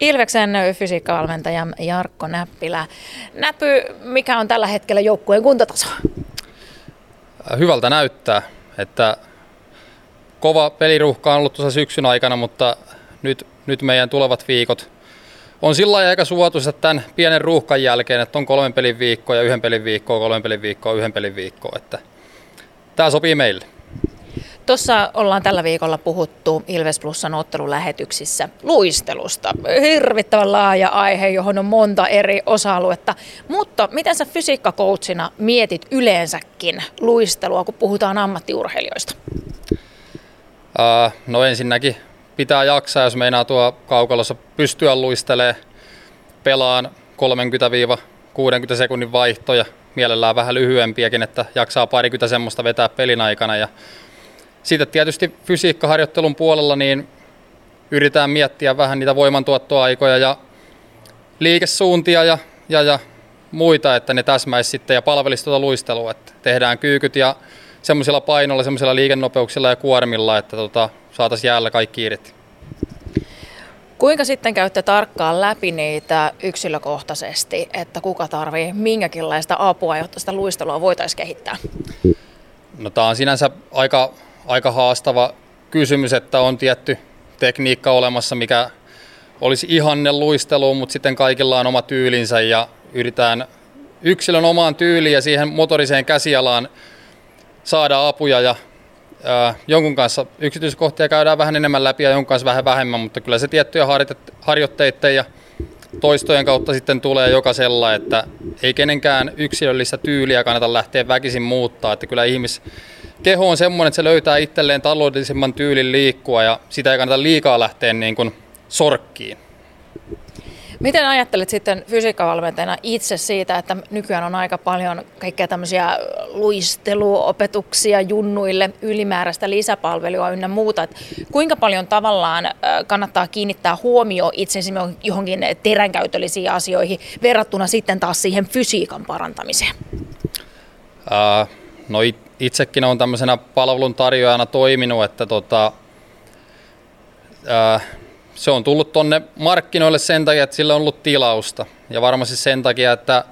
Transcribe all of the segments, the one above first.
Ilveksen fysiikkavalmentaja Jarkko Näppilä. Näpy, mikä on tällä hetkellä joukkueen kuntataso? Hyvältä näyttää, että kova peliruuhka on ollut tuossa syksyn aikana, mutta nyt, nyt meidän tulevat viikot on sillä aika suotuisa tämän pienen ruuhkan jälkeen, että on kolmen pelin viikko ja yhden pelin viikko, kolmen pelin viikko, yhden pelin viikko, että tämä sopii meille. Tuossa ollaan tällä viikolla puhuttu Ilves Plusan ottelulähetyksissä luistelusta. Hirvittävän laaja aihe, johon on monta eri osa-aluetta. Mutta miten sä fysiikkakoutsina mietit yleensäkin luistelua, kun puhutaan ammattiurheilijoista? Uh, no ensinnäkin pitää jaksaa, jos meinaa tuo kaukalossa pystyä luistelee pelaan 30-60 sekunnin vaihtoja, mielellään vähän lyhyempiäkin, että jaksaa parikymmentä semmoista vetää pelin aikana. Ja sitten tietysti fysiikkaharjoittelun puolella niin yritetään miettiä vähän niitä voimantuottoaikoja ja liikesuuntia ja, ja, ja muita, että ne täsmäisi sitten ja palvelisi tuota luistelua. Että tehdään kyykyt ja semmoisilla painoilla, semmoisilla liikennopeuksilla ja kuormilla, että tota, saataisiin jäällä kaikki irti. Kuinka sitten käytte tarkkaan läpi niitä yksilökohtaisesti, että kuka tarvii minkäkinlaista apua, jotta sitä luistelua voitaisiin kehittää? No tämä on sinänsä aika, aika haastava kysymys, että on tietty tekniikka olemassa, mikä olisi ihanne luisteluun, mutta sitten kaikilla on oma tyylinsä ja yritetään yksilön omaan tyyliin ja siihen motoriseen käsialaan saada apuja ja jonkun kanssa yksityiskohtia käydään vähän enemmän läpi ja jonkun kanssa vähän vähemmän, mutta kyllä se tiettyjä harjoitteiden ja toistojen kautta sitten tulee jokaisella, että ei kenenkään yksilöllistä tyyliä kannata lähteä väkisin muuttaa, että kyllä ihmis keho on semmoinen, että se löytää itselleen taloudellisemman tyylin liikkua ja sitä ei kannata liikaa lähteä niin kuin sorkkiin. Miten ajattelet sitten fysiikkavalmentajana itse siitä, että nykyään on aika paljon kaikkea tämmöisiä luisteluopetuksia junnuille, ylimääräistä lisäpalvelua ynnä muuta. Että kuinka paljon tavallaan kannattaa kiinnittää huomio itse johonkin teränkäytöllisiin asioihin verrattuna sitten taas siihen fysiikan parantamiseen? Uh, no itsekin on tämmöisenä palveluntarjoajana toiminut, että tota, uh, se on tullut tonne markkinoille sen takia, että sillä on ollut tilausta. Ja varmasti sen takia, että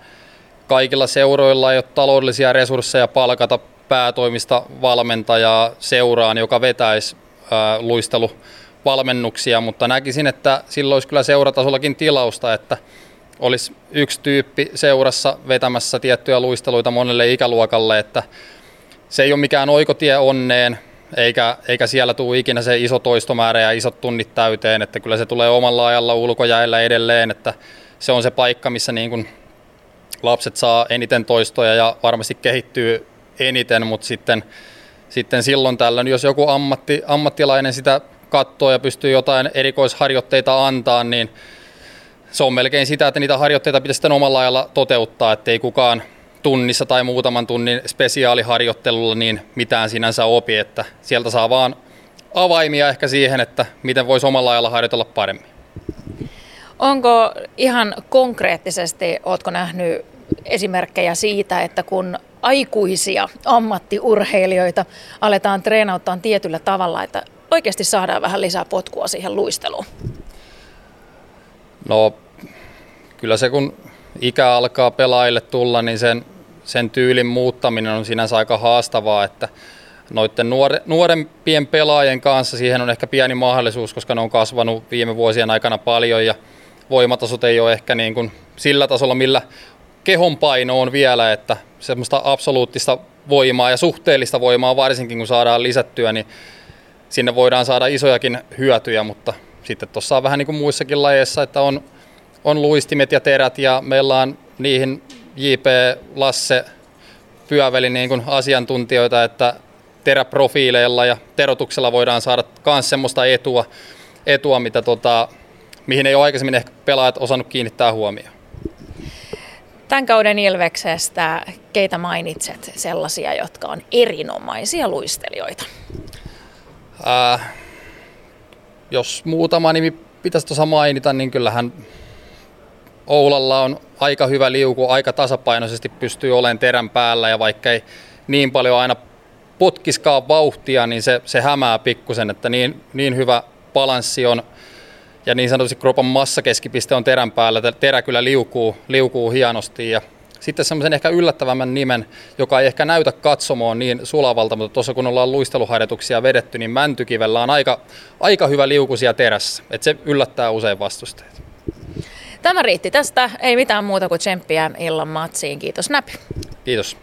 kaikilla seuroilla ei ole taloudellisia resursseja palkata päätoimista valmentajaa seuraan, joka vetäisi ää, luisteluvalmennuksia, mutta näkisin, että silloin olisi kyllä seuratasollakin tilausta, että olisi yksi tyyppi seurassa vetämässä tiettyjä luisteluita monelle ikäluokalle, että se ei ole mikään oikotie onneen, eikä, eikä siellä tule ikinä se iso toistomäärä ja isot tunnit täyteen, että kyllä se tulee omalla ajalla ulkojäällä edelleen, että se on se paikka, missä niin kuin lapset saa eniten toistoja ja varmasti kehittyy eniten, mutta sitten, sitten silloin tällöin, jos joku ammatti, ammattilainen sitä katsoo ja pystyy jotain erikoisharjoitteita antaa, niin se on melkein sitä, että niitä harjoitteita pitäisi sitten omalla ajalla toteuttaa, ettei kukaan tunnissa tai muutaman tunnin spesiaaliharjoittelulla niin mitään sinänsä opi, että sieltä saa vaan avaimia ehkä siihen, että miten voisi omalla ajalla harjoitella paremmin. Onko ihan konkreettisesti, oletko nähnyt esimerkkejä siitä, että kun aikuisia ammattiurheilijoita aletaan treenauttaa tietyllä tavalla, että oikeasti saadaan vähän lisää potkua siihen luisteluun? No kyllä se kun ikä alkaa pelaajille tulla, niin sen sen tyylin muuttaminen on sinänsä aika haastavaa, että noiden nuore, nuorempien pelaajien kanssa siihen on ehkä pieni mahdollisuus, koska ne on kasvanut viime vuosien aikana paljon ja voimatasot ei ole ehkä niin kuin sillä tasolla, millä kehon paino on vielä, että semmoista absoluuttista voimaa ja suhteellista voimaa varsinkin kun saadaan lisättyä, niin sinne voidaan saada isojakin hyötyjä, mutta sitten tuossa on vähän niin kuin muissakin lajeissa, että on, on luistimet ja terät ja meillä on niihin JP Lasse pyöveli niin kuin asiantuntijoita, että teräprofiileilla ja terotuksella voidaan saada myös semmoista etua, etua mitä tota, mihin ei ole aikaisemmin ehkä pelaajat osannut kiinnittää huomioon. Tämän kauden Ilveksestä, keitä mainitset sellaisia, jotka on erinomaisia luistelijoita? Äh, jos muutama nimi pitäisi tuossa mainita, niin kyllähän Oulalla on aika hyvä liuku, aika tasapainoisesti pystyy olemaan terän päällä ja vaikka ei niin paljon aina potkiskaan vauhtia, niin se, se hämää pikkusen, että niin, niin hyvä balanssi on. ja niin sanotusti kropan massakeskipiste on terän päällä. Terä kyllä liukuu, liukuu hienosti ja sitten semmoisen ehkä yllättävämmän nimen, joka ei ehkä näytä katsomoon niin sulavalta, mutta tuossa kun ollaan luisteluharjoituksia vedetty, niin Mäntykivellä on aika, aika hyvä liukusia terässä. että se yllättää usein vastustajat. Tämä riitti tästä. Ei mitään muuta kuin tsemppiä illan matsiin. Kiitos Näpy. Kiitos.